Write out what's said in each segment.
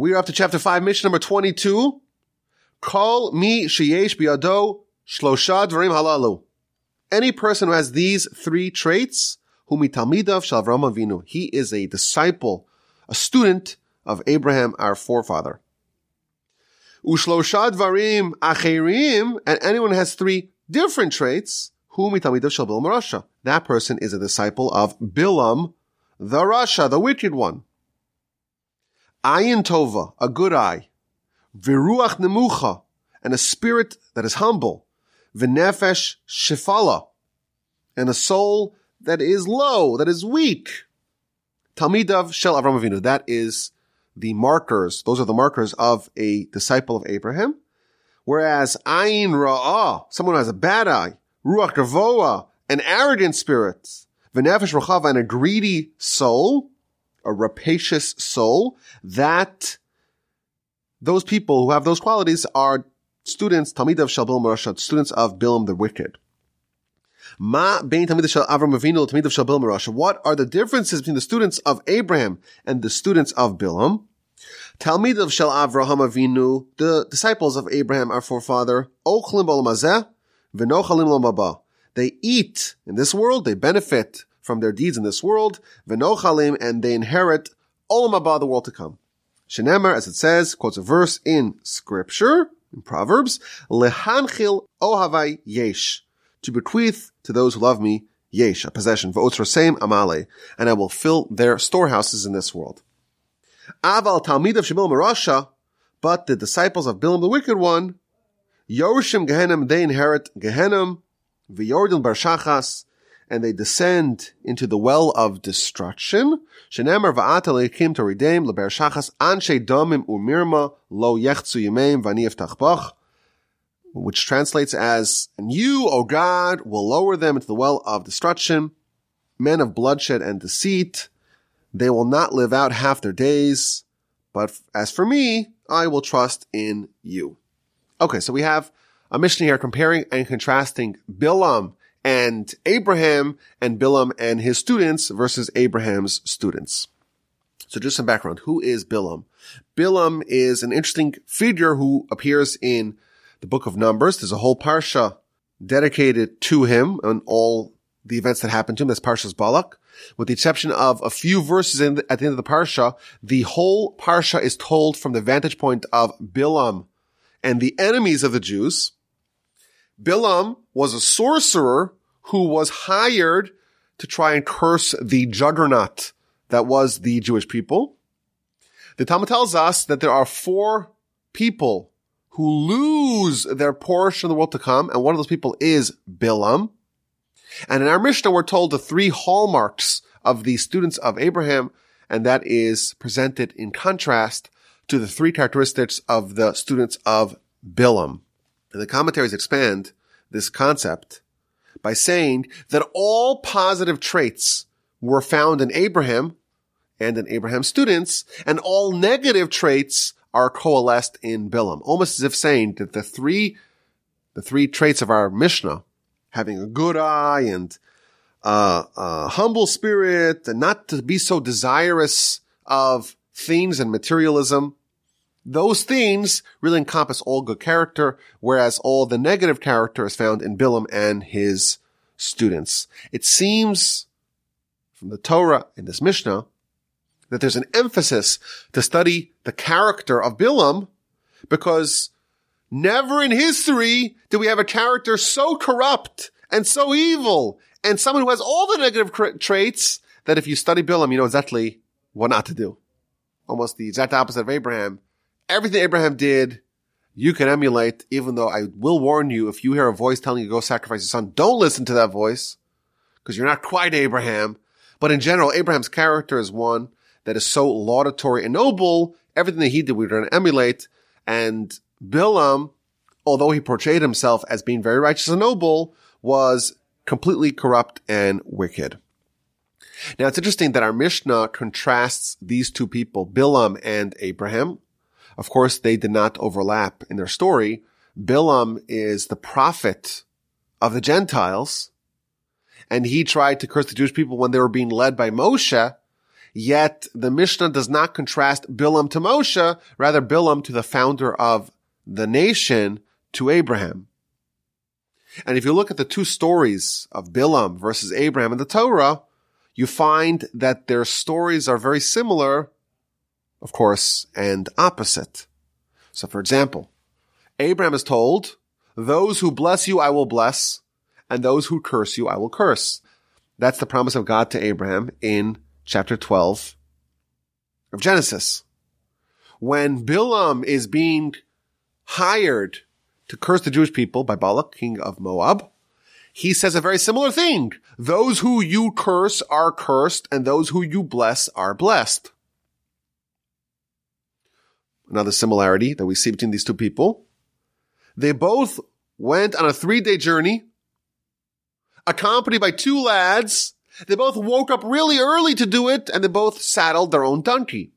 We're up to chapter 5, Mishnah number 22. Call me sheyesh biado shlosha dvarim halalu. Any person who has these three traits, humi talmidav shel Avinu. He is a disciple, a student of Abraham, our forefather. Ushloshad varim acherim, and anyone who has three different traits, humi talmidav shel Bilam Rasha. That person is a disciple of Bilam, the Rasha, the wicked one. Ayin tova, a good eye. Viruach nemucha, and a spirit that is humble. V'nefesh shifala, and a soul that is low, that is weak. Talmidav shel Avram Avinu. That is the markers. Those are the markers of a disciple of Abraham. Whereas ayin ra'ah, someone who has a bad eye, ruach gavoa, an arrogant spirit, v'nefesh rochava, and a greedy soul, a rapacious soul, that those people who have those qualities are students, Talmidav Shal Bilam Rasha, students of Bilam the Wicked. Ma bein Talmidav Shal Avram Avinu Talmidav Shal Bilam Rasha. What are the differences between the students of Abraham and the students of Bilam? Talmidav Shal Avraham Avinu, the disciples of Abraham, our forefather, Ochlim Lomaba. They eat in this world, they benefit from their deeds in this world, V'nochalim, and they inherit Olam the world to come. Shenemar, as it says, quotes a verse in scripture, in Proverbs, lehanchil ohavai yesh, to bequeath to those who love me, yesh, a possession, v'otzrosem amale, and I will fill their storehouses in this world. Aval talmid of Shebil Marasha, but the disciples of Bilam the Wicked One, Yorshim Gehenim, they inherit Gehenim, v'yordin barshachas, and they descend into the well of destruction. Shenemar va'ata leikim to redeem leber shachas anshe domim umirma lo yechtzu yimeim v'ani bach, which translates as, and you, O God, will lower them into the well of destruction, men of bloodshed and deceit. They will not live out half their days. But as for me, I will trust in you. Okay, so we have a Mishnah here comparing and contrasting Bilam and Abraham and Bilam and his students versus Abraham's students. So just some background. Who is Bilam? Bilam is an interesting figure who appears in the book of Numbers. There's a whole parsha dedicated to him and all the events that happened to him. That's Parshas Balak. With the exception of a few verses the, at the end of the parsha, the whole parsha is told from the vantage point of Bilam and the enemies of the Jews. Bilam was a sorcerer who was hired to try and curse the juggernaut that was the Jewish people. The Talmud tells us that there are four people who lose their portion of the world to come, and one of those people is Bilam. And in our Mishnah, we're told the three hallmarks of the students of Abraham, and that is presented in contrast to the three characteristics of the students of Bilam. And the commentaries expand this concept by saying that all positive traits were found in Abraham and in Abraham's students, and all negative traits are coalesced in Bilam. Almost as if saying that the three, the three traits of our Mishnah, having a good eye and uh, a humble spirit and not to be so desirous of things and materialism, those themes really encompass all good character, whereas all the negative character is found in Bilam and his students. It seems from the Torah in this Mishnah that there's an emphasis to study the character of Bilam because never in history do we have a character so corrupt and so evil and someone who has all the negative traits that if you study Bilam, you know exactly what not to do. Almost the exact opposite of Abraham everything Abraham did, you can emulate, even though I will warn you, if you hear a voice telling you to go sacrifice your son, don't listen to that voice, because you're not quite Abraham. But in general, Abraham's character is one that is so laudatory and noble, everything that he did, we're going to emulate. And Bilam, although he portrayed himself as being very righteous and noble, was completely corrupt and wicked. Now it's interesting that our Mishnah contrasts these two people, Bilam and Abraham. Of course, they did not overlap in their story. Bilam is the prophet of the Gentiles, and he tried to curse the Jewish people when they were being led by Moshe. Yet the Mishnah does not contrast Bilam to Moshe, rather Bilam to the founder of the nation, to Abraham. And if you look at the two stories of Bilam versus Abraham in the Torah, you find that their stories are very similar, of course, and opposite. So for example, Abraham is told, those who bless you I will bless, and those who curse you I will curse. That's the promise of God to Abraham in chapter 12 of Genesis. When Bilam is being hired to curse the Jewish people by Balak, king of Moab, he says a very similar thing. Those who you curse are cursed and those who you bless are blessed. Another similarity that we see between these two people. They both went on a three day journey, accompanied by two lads. They both woke up really early to do it and they both saddled their own donkey.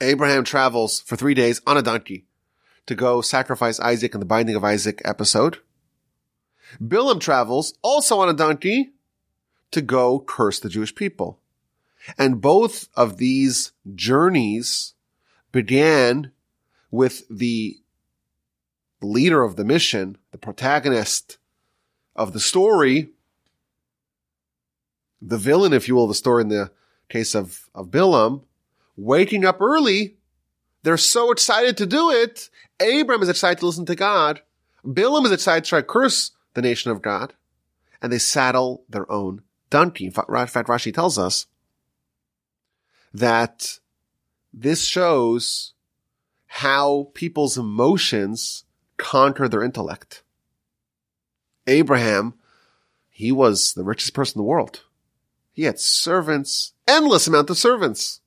Abraham travels for three days on a donkey to go sacrifice Isaac in the Binding of Isaac episode. Bilam travels also on a donkey to go curse the Jewish people. And both of these journeys began with the leader of the mission, the protagonist of the story, the villain, if you will, the story in the case of, of Bilam, waking up early. They're so excited to do it. Abram is excited to listen to God. Bilam is excited to try to curse the nation of God. And they saddle their own donkey. In fact, Rashi tells us that this shows how people's emotions conquer their intellect. Abraham, he was the richest person in the world. He had servants, endless amount of servants.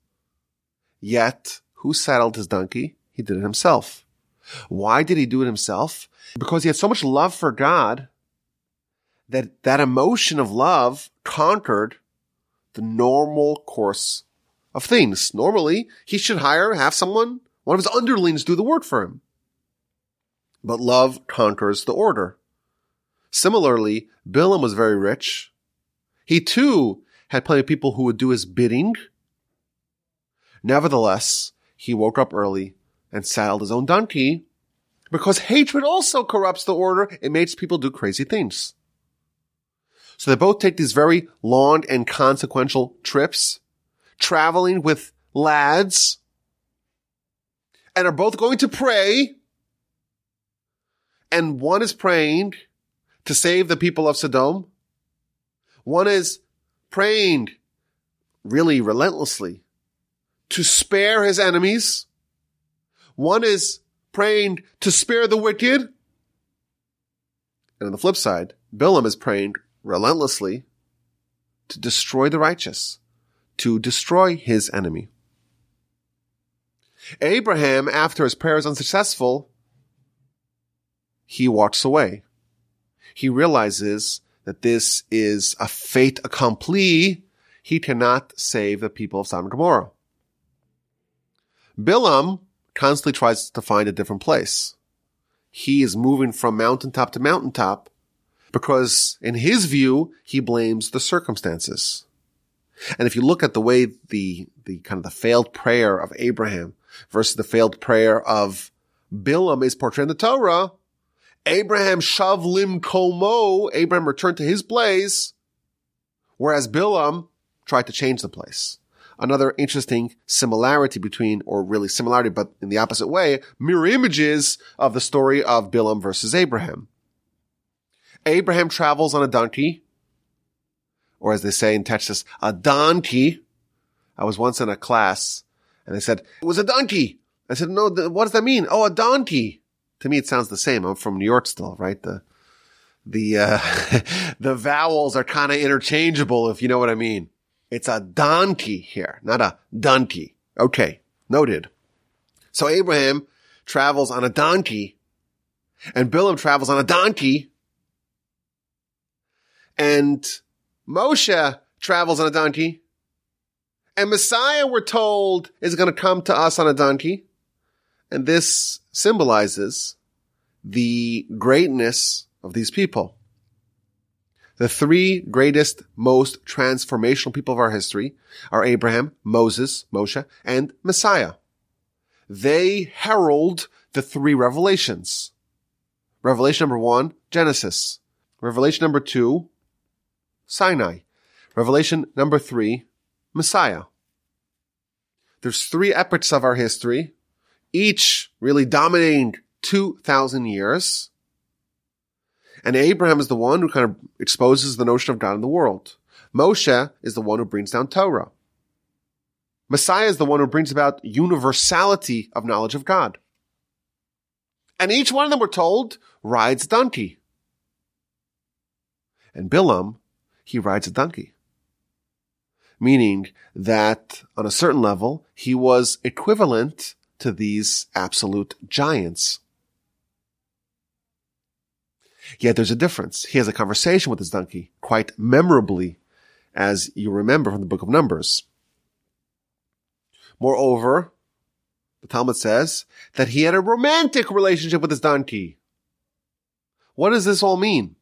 Yet, who saddled his donkey? He did it himself. Why did he do it himself? Because he had so much love for God that that emotion of love conquered the normal course of things. Normally, he should hire, have someone, one of his underlings do the work for him. But love conquers the order. Similarly, Bilam was very rich. He too had plenty of people who would do his bidding. Nevertheless, he woke up early and saddled his own donkey because hatred also corrupts the order. It makes people do crazy things. So they both take these very long and consequential trips, traveling with lads, and are both going to pray. And one is praying to save the people of Sodom. One is praying really relentlessly to spare his enemies. One is praying to spare the wicked. And on the flip side, Bilam is praying relentlessly to destroy the righteous, to destroy his enemy. Abraham, after his prayer is unsuccessful, he walks away. He realizes that this is a fait accompli. He cannot save the people of Sodom and Gomorrah. Bilam constantly tries to find a different place. He is moving from mountaintop to mountaintop because in his view, he blames the circumstances. And if you look at the way the, the kind of the failed prayer of Abraham versus the failed prayer of Bilam is portrayed in the Torah, Abraham shavlim komo, Abraham returned to his place, whereas Bilam tried to change the place. Another interesting similarity between, or really similarity, but in the opposite way, mirror images of the story of Bilam versus Abraham. Abraham travels on a donkey, or as they say in Texas, a donkey. I was once in a class and they said, it was a donkey. I said, no, what does that mean? Oh, a donkey. To me, it sounds the same. I'm from New York still, right? The, the, uh, the vowels are kind of interchangeable, if you know what I mean. It's a donkey here, not a donkey. Okay. Noted. So Abraham travels on a donkey and Bilam travels on a donkey and Moshe travels on a donkey. And Messiah, we're told, is going to come to us on a donkey. And this symbolizes the greatness of these people. The three greatest, most transformational people of our history are Abraham, Moses, Moshe, and Messiah. They herald the three revelations. Revelation number one, Genesis. Revelation number two, Sinai. Revelation number three, Messiah. There's three epochs of our history, each really dominating 2,000 years. And Abraham is the one who kind of exposes the notion of God in the world. Moshe is the one who brings down Torah. Messiah is the one who brings about universality of knowledge of God. And each one of them, we're told, rides donkey. And Bilam, he rides a donkey. Meaning that on a certain level, he was equivalent to these absolute giants. Yet there's a difference. He has a conversation with his donkey quite memorably, as you remember from the book of Numbers. Moreover, the Talmud says that he had a romantic relationship with his donkey. What does this all mean?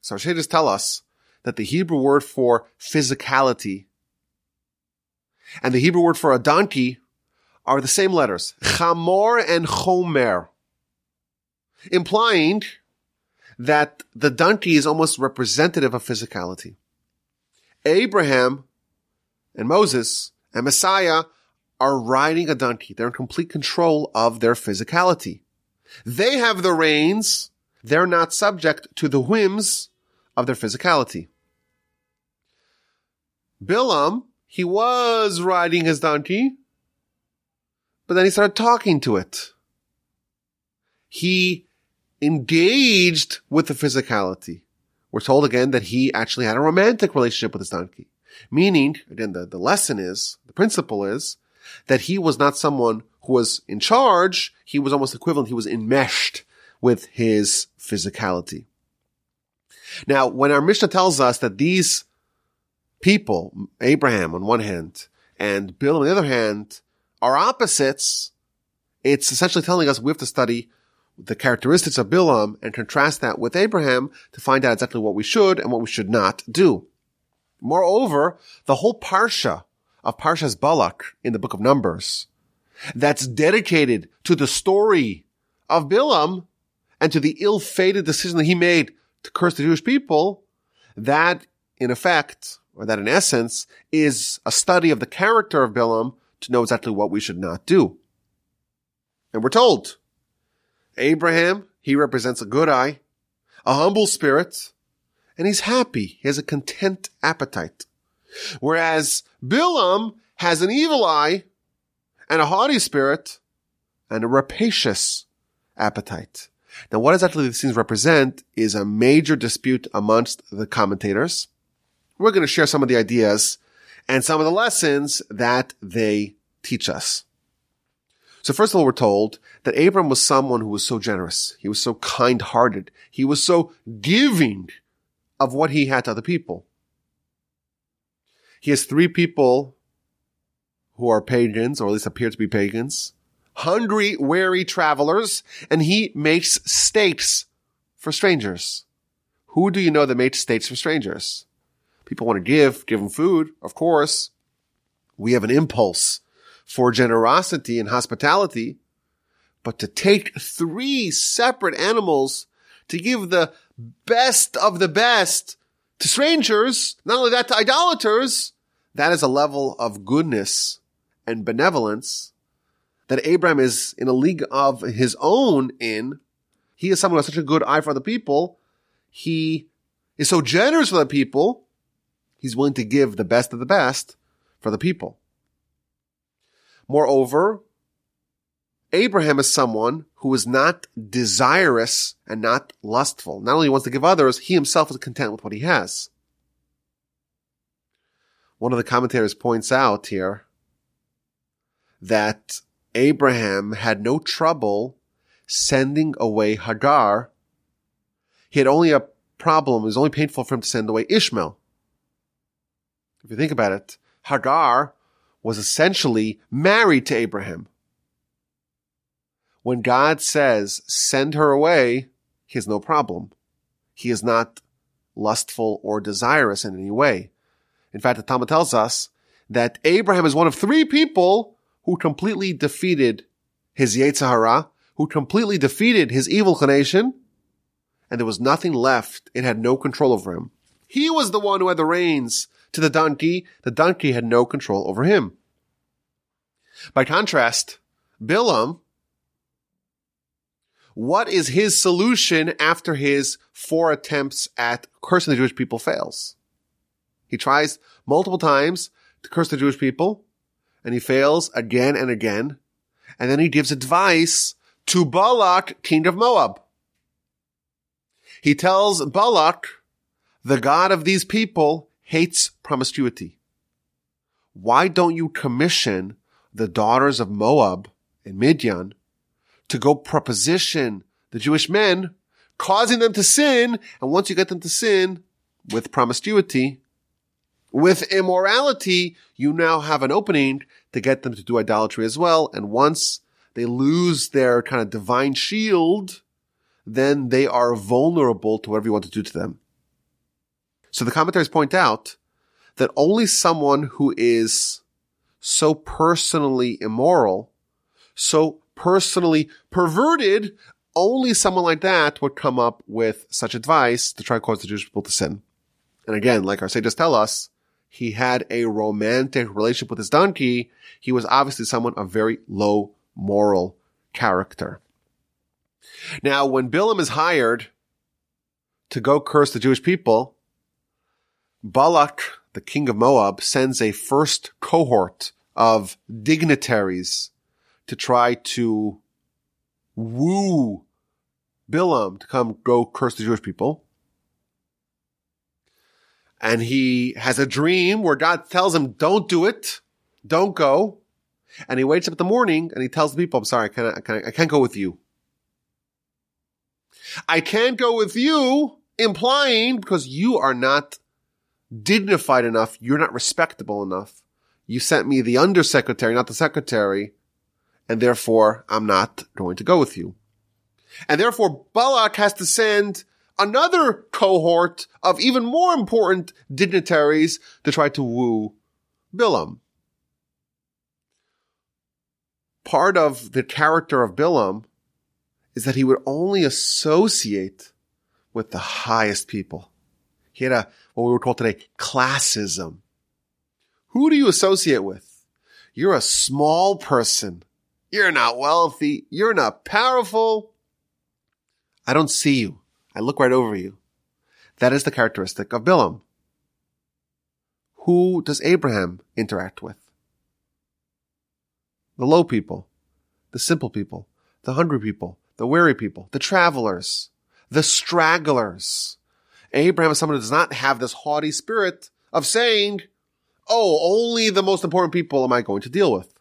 So Shadis tell us that the Hebrew word for physicality and the Hebrew word for a donkey are the same letters, chamor and chomer, implying that the donkey is almost representative of physicality. Abraham and Moses and Messiah are riding a donkey. They're in complete control of their physicality. They have the reins. They're not subject to the whims of their physicality. Bilam, he was riding his donkey, but then he started talking to it. He engaged with the physicality. We're told again that he actually had a romantic relationship with his donkey. Meaning, again, the, the lesson is, the principle is, that he was not someone who was in charge. He was almost equivalent. He was enmeshed with his physicality. Now, when our Mishnah tells us that these people, Abraham on one hand and Bill on the other hand, are opposites, it's essentially telling us we have to study the characteristics of Bilam and contrast that with Abraham to find out exactly what we should and what we should not do. Moreover, the whole parsha of Parshas Balak in the book of Numbers that's dedicated to the story of Bilam and to the ill-fated decision that he made to curse the Jewish people, that in effect, or that in essence, is a study of the character of Bilam to know exactly what we should not do. And we're told, Abraham, he represents a good eye, a humble spirit, and he's happy. He has a content appetite. Whereas Bilam has an evil eye and a haughty spirit and a rapacious appetite. Now, what exactly these things represent is a major dispute amongst the commentators. We're going to share some of the ideas and some of the lessons that they teach us. So first of all, we're told that Abram was someone who was so generous. He was so kind-hearted. He was so giving of what he had to other people. He has three people who are pagans, or at least appear to be pagans, hungry, weary travelers, and he makes steaks for strangers. Who do you know that makes steaks for strangers? People want to give, give them food, of course. We have an impulse for generosity and hospitality, but to take three separate animals to give the best of the best to strangers, not only that to idolaters, that is a level of goodness and benevolence that Abraham is in a league of his own in. He is someone has such a good eye for other people. He is so generous with the people. He's willing to give the best of the best for the people. Moreover, Abraham is someone who is not desirous and not lustful. Not only wants to give others, he himself is content with what he has. One of the commentators points out here that Abraham had no trouble sending away Hagar. He had only a problem. It was only painful for him to send away Ishmael. If you think about it, Hagar was essentially married to Abraham. When God says, send her away, he has no problem. He is not lustful or desirous in any way. In fact, the Talmud tells us that Abraham is one of three people who completely defeated his Yetzer Hara, who completely defeated his evil inclination, and there was nothing left. It had no control over him. He was the one who had the reins to the donkey. The donkey had no control over him. By contrast, Bilam, what is his solution after his four attempts at cursing the Jewish people fails? He tries multiple times to curse the Jewish people, and he fails again and again. And then he gives advice to Balak, king of Moab. He tells Balak, the God of these people hates promiscuity. Why don't you commission the daughters of Moab and Midian to go proposition the Jewish men, causing them to sin. And once you get them to sin with promiscuity, with immorality, you now have an opening to get them to do idolatry as well. And once they lose their kind of divine shield, then they are vulnerable to whatever you want to do to them. So the commentaries point out that only someone who is so personally immoral, so personally perverted, only someone like that would come up with such advice to try to cause the Jewish people to sin. And again, like our sages tell us, he had a romantic relationship with his donkey. He was obviously someone of very low moral character. Now, when Bilam is hired to go curse the Jewish people, Balak, the king of Moab, sends a first cohort of dignitaries to try to woo Bilam to come go curse the Jewish people. And he has a dream where God tells him, don't do it. Don't go. And he wakes up in the morning and he tells the people, I'm sorry, I can't, I can't, I can't go with you. I can't go with you, implying because you are not dignified enough. You're not respectable enough. You sent me the undersecretary, not the secretary and therefore I'm not going to go with you. And therefore Balak has to send another cohort of even more important dignitaries to try to woo Bilam. Part of the character of Bilam is that he would only associate with the highest people. He had a, what we would call today, classism. Who do you associate with? You're a small person you're not wealthy. You're not powerful. I don't see you. I look right over you. That is the characteristic of Bilam. Who does Abraham interact with? The low people, the simple people, the hungry people, the weary people, the travelers, the stragglers. Abraham is someone who does not have this haughty spirit of saying, Oh, only the most important people am I going to deal with.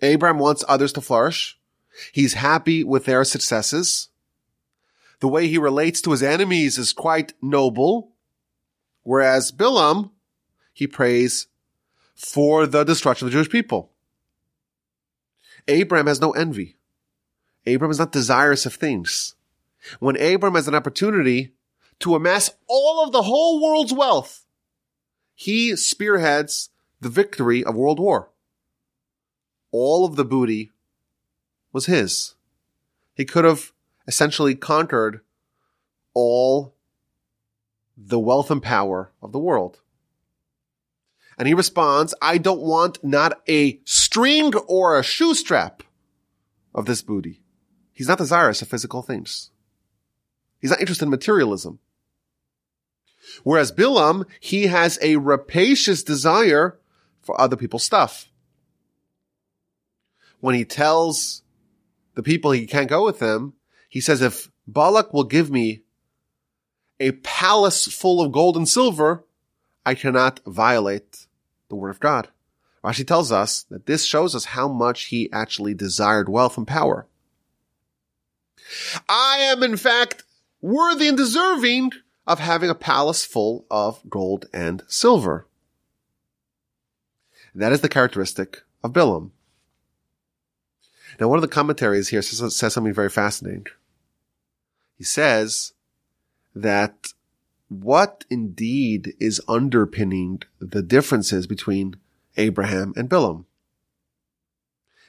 Abraham wants others to flourish. He's happy with their successes. The way he relates to his enemies is quite noble. Whereas Bilam, he prays for the destruction of the Jewish people. Abraham has no envy. Abraham is not desirous of things. When Abraham has an opportunity to amass all of the whole world's wealth, he spearheads the victory of world war all of the booty was his. He could have essentially conquered all the wealth and power of the world. And he responds, I don't want not a string or a shoe strap of this booty. He's not desirous of physical things. He's not interested in materialism. Whereas Bilam, he has a rapacious desire for other people's stuff when he tells the people he can't go with them, he says, if Balak will give me a palace full of gold and silver, I cannot violate the word of God. Rashi tells us that this shows us how much he actually desired wealth and power. I am in fact worthy and deserving of having a palace full of gold and silver. And that is the characteristic of Bilam. Now, one of the commentaries here says, says something very fascinating. He says that what indeed is underpinning the differences between Abraham and Bilam?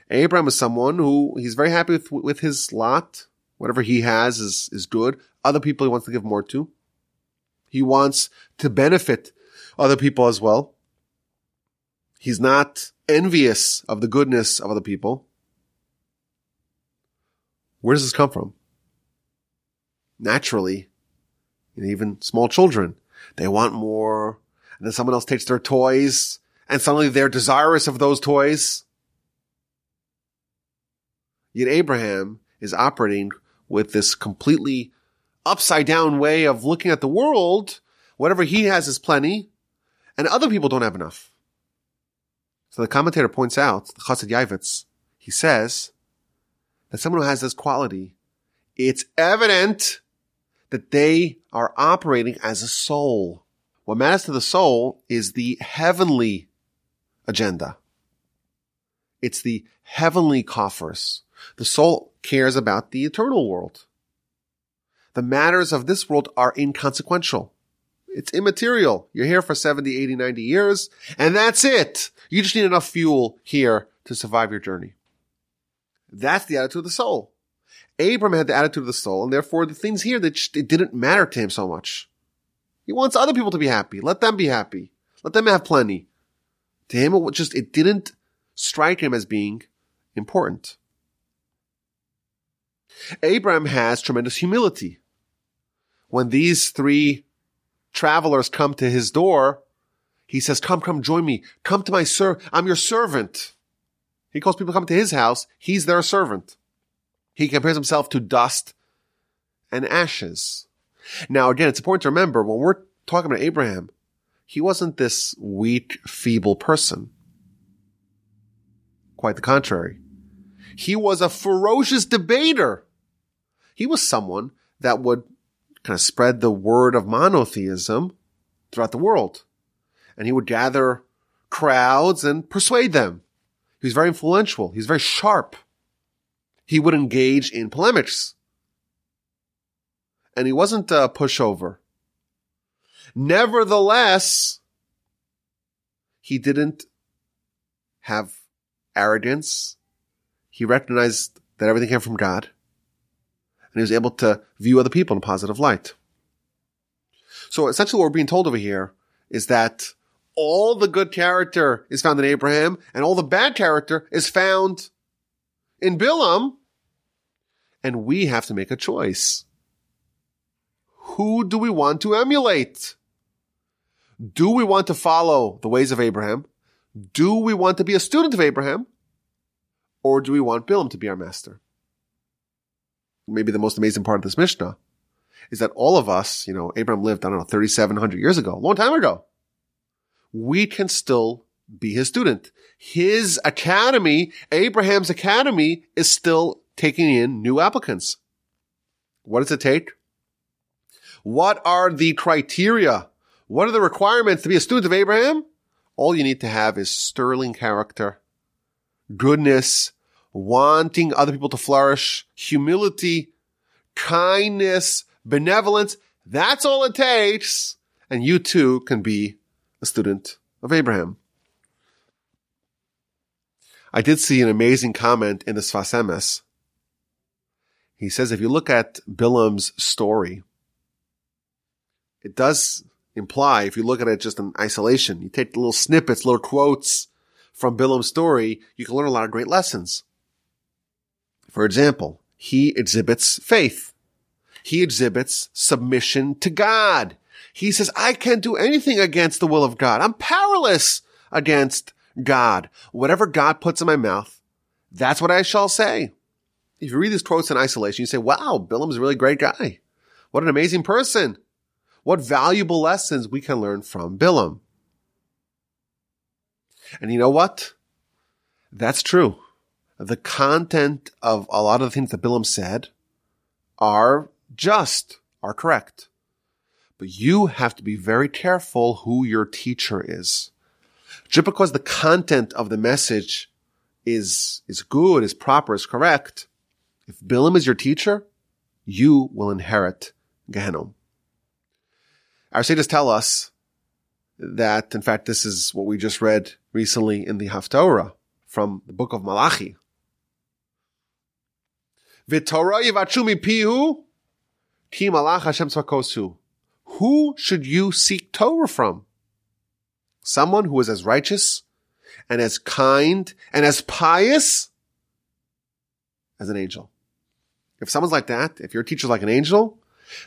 Abraham is someone who he's very happy with, with his lot. Whatever he has is, is good. Other people he wants to give more to. He wants to benefit other people as well. He's not envious of the goodness of other people. Where does this come from? Naturally, even small children, they want more, and then someone else takes their toys, and suddenly they're desirous of those toys. Yet Abraham is operating with this completely upside down way of looking at the world. Whatever he has is plenty, and other people don't have enough. So the commentator points out, the Chassid Yavitz, he says that someone who has this quality, it's evident that they are operating as a soul. What matters to the soul is the heavenly agenda. It's the heavenly coffers. The soul cares about the eternal world. The matters of this world are inconsequential. It's immaterial. You're here for 70, 80, 90 years, and that's it. You just need enough fuel here to survive your journey. That's the attitude of the soul. Abram had the attitude of the soul, and therefore the things here that it didn't matter to him so much. He wants other people to be happy. Let them be happy. Let them have plenty. To him, it just it didn't strike him as being important. Abraham has tremendous humility. When these three travelers come to his door, he says, come, come, join me. Come to my sir. I'm your servant. He calls people to come to his house. He's their servant. He compares himself to dust and ashes. Now, again, it's important to remember when we're talking about Abraham, he wasn't this weak, feeble person. Quite the contrary. He was a ferocious debater. He was someone that would kind of spread the word of monotheism throughout the world. And he would gather crowds and persuade them. He was very influential. He was very sharp he would engage in polemics. And he wasn't a pushover. Nevertheless, he didn't have arrogance. He recognized that everything came from God. And he was able to view other people in a positive light. So essentially what we're being told over here is that all the good character is found in Abraham and all the bad character is found in Bilam, and we have to make a choice. Who do we want to emulate? Do we want to follow the ways of Abraham? Do we want to be a student of Abraham? Or do we want Bilam to be our master? Maybe the most amazing part of this Mishnah is that all of us, you know, Abraham lived, I don't know, 3,700 years ago, a long time ago. We can still be his student. His academy, Abraham's academy, is still taking in new applicants. What does it take? What are the criteria? What are the requirements to be a student of Abraham? All you need to have is sterling character, goodness, wanting other people to flourish, humility, kindness, benevolence. That's all it takes. And you too can be a student of Abraham. I did see an amazing comment in the Sfas Emes. He says if you look at Bilam's story, it does imply, if you look at it just in isolation, you take little snippets, little quotes from Bilam's story, you can learn a lot of great lessons. For example, he exhibits faith. He exhibits submission to God. He says, I can't do anything against the will of God. I'm powerless against God. Whatever God puts in my mouth, that's what I shall say. If you read these quotes in isolation, you say, wow, Bilam's a really great guy. What an amazing person. What valuable lessons we can learn from Bilam. And you know what? That's true. The content of a lot of the things that Bilam said are just, are correct. But you have to be very careful who your teacher is. Just because the content of the message is, is good, is proper, is correct, if Bilam is your teacher, you will inherit Gehenna. Our sages tell us that, in fact, this is what we just read recently in the Haftorah from the book of Malachi. V'torah yivachumi pihu ki malach Hashem tzvakosu. Who should you seek Torah from? Someone who is as righteous and as kind and as pious as an angel. If someone's like that, if your teacher's like an angel,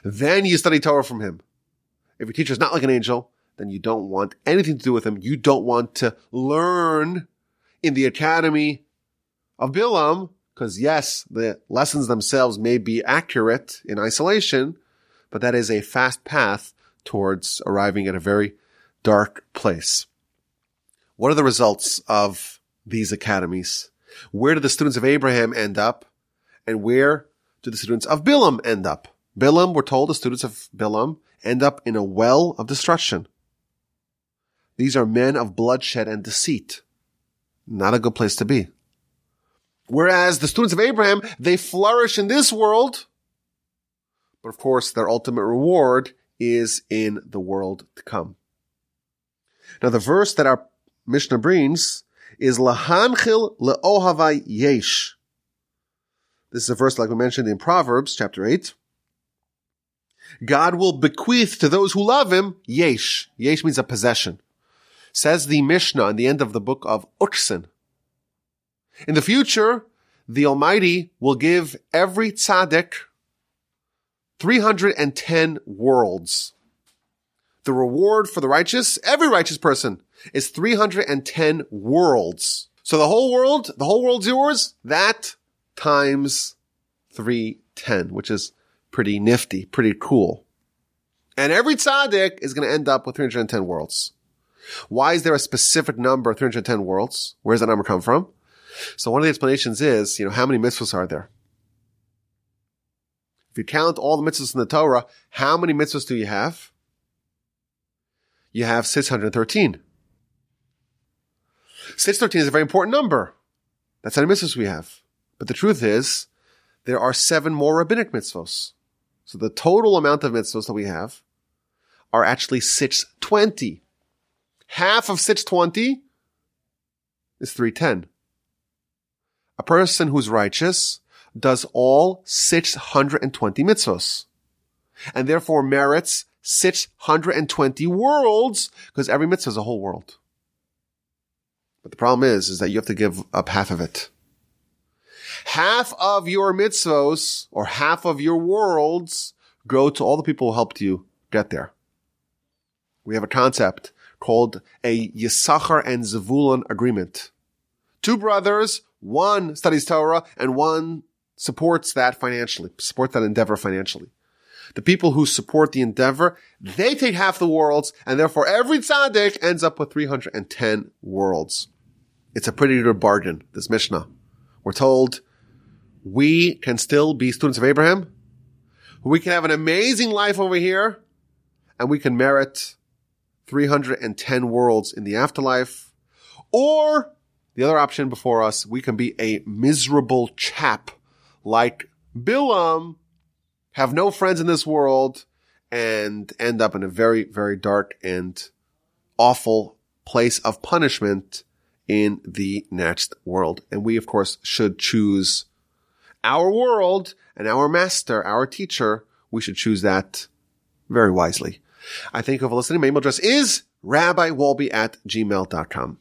then you study Torah from him. If your teacher's not like an angel, then you don't want anything to do with him. You don't want to learn in the academy of Bilam, because yes, the lessons themselves may be accurate in isolation, but that is a fast path towards arriving at a very dark place. What are the results of these academies? Where do the students of Abraham end up? And where do the students of Bilam end up? Bilam, we're told the students of Bilam end up in a well of destruction. These are men of bloodshed and deceit. Not a good place to be. Whereas the students of Abraham, they flourish in this world, but of course their ultimate reward is in the world to come. Now the verse that our Mishnah brings is Lahanchil le'ohavai yesh. This is a verse like we mentioned in Proverbs chapter 8. God will bequeath to those who love him yesh. Yesh means a possession. Says the Mishnah in the end of the book of Uksin. In the future, the Almighty will give every tzaddik 310 worlds. The reward for the righteous, every righteous person, is 310 worlds. So the whole world, the whole world's yours, that times 310, which is pretty nifty, pretty cool. And every tzaddik is going to end up with 310 worlds. Why is there a specific number, 310 worlds? Where does that number come from? So one of the explanations is, you know, how many mitzvahs are there? If you count all the mitzvahs in the Torah, how many mitzvahs do you have? You have 613. 613 is a very important number. That's how many mitzvahs we have. But the truth is, there are seven more rabbinic mitzvahs. So the total amount of mitzvahs that we have are actually 620. Half of 620 is 310. A person who's righteous does all 620 mitzvahs and therefore merits 620 worlds because every mitzvah is a whole world. But the problem is, is that you have to give up half of it. Half of your mitzvahs or half of your worlds go to all the people who helped you get there. We have a concept called a Yisachar and Zavulun agreement. Two brothers, one studies Torah and one supports that financially, support that endeavor financially. The people who support the endeavor, they take half the worlds and therefore every tzaddik ends up with 310 worlds. It's a pretty good bargain, this Mishnah. We're told we can still be students of Abraham. We can have an amazing life over here and we can merit 310 worlds in the afterlife. Or the other option before us, we can be a miserable chap like Bilam, have no friends in this world, and end up in a very, very dark and awful place of punishment in the next world. And we, of course, should choose our world and our master, our teacher. We should choose that very wisely. I thank you for listening. My email address is rabbiwolbe at gmail.com.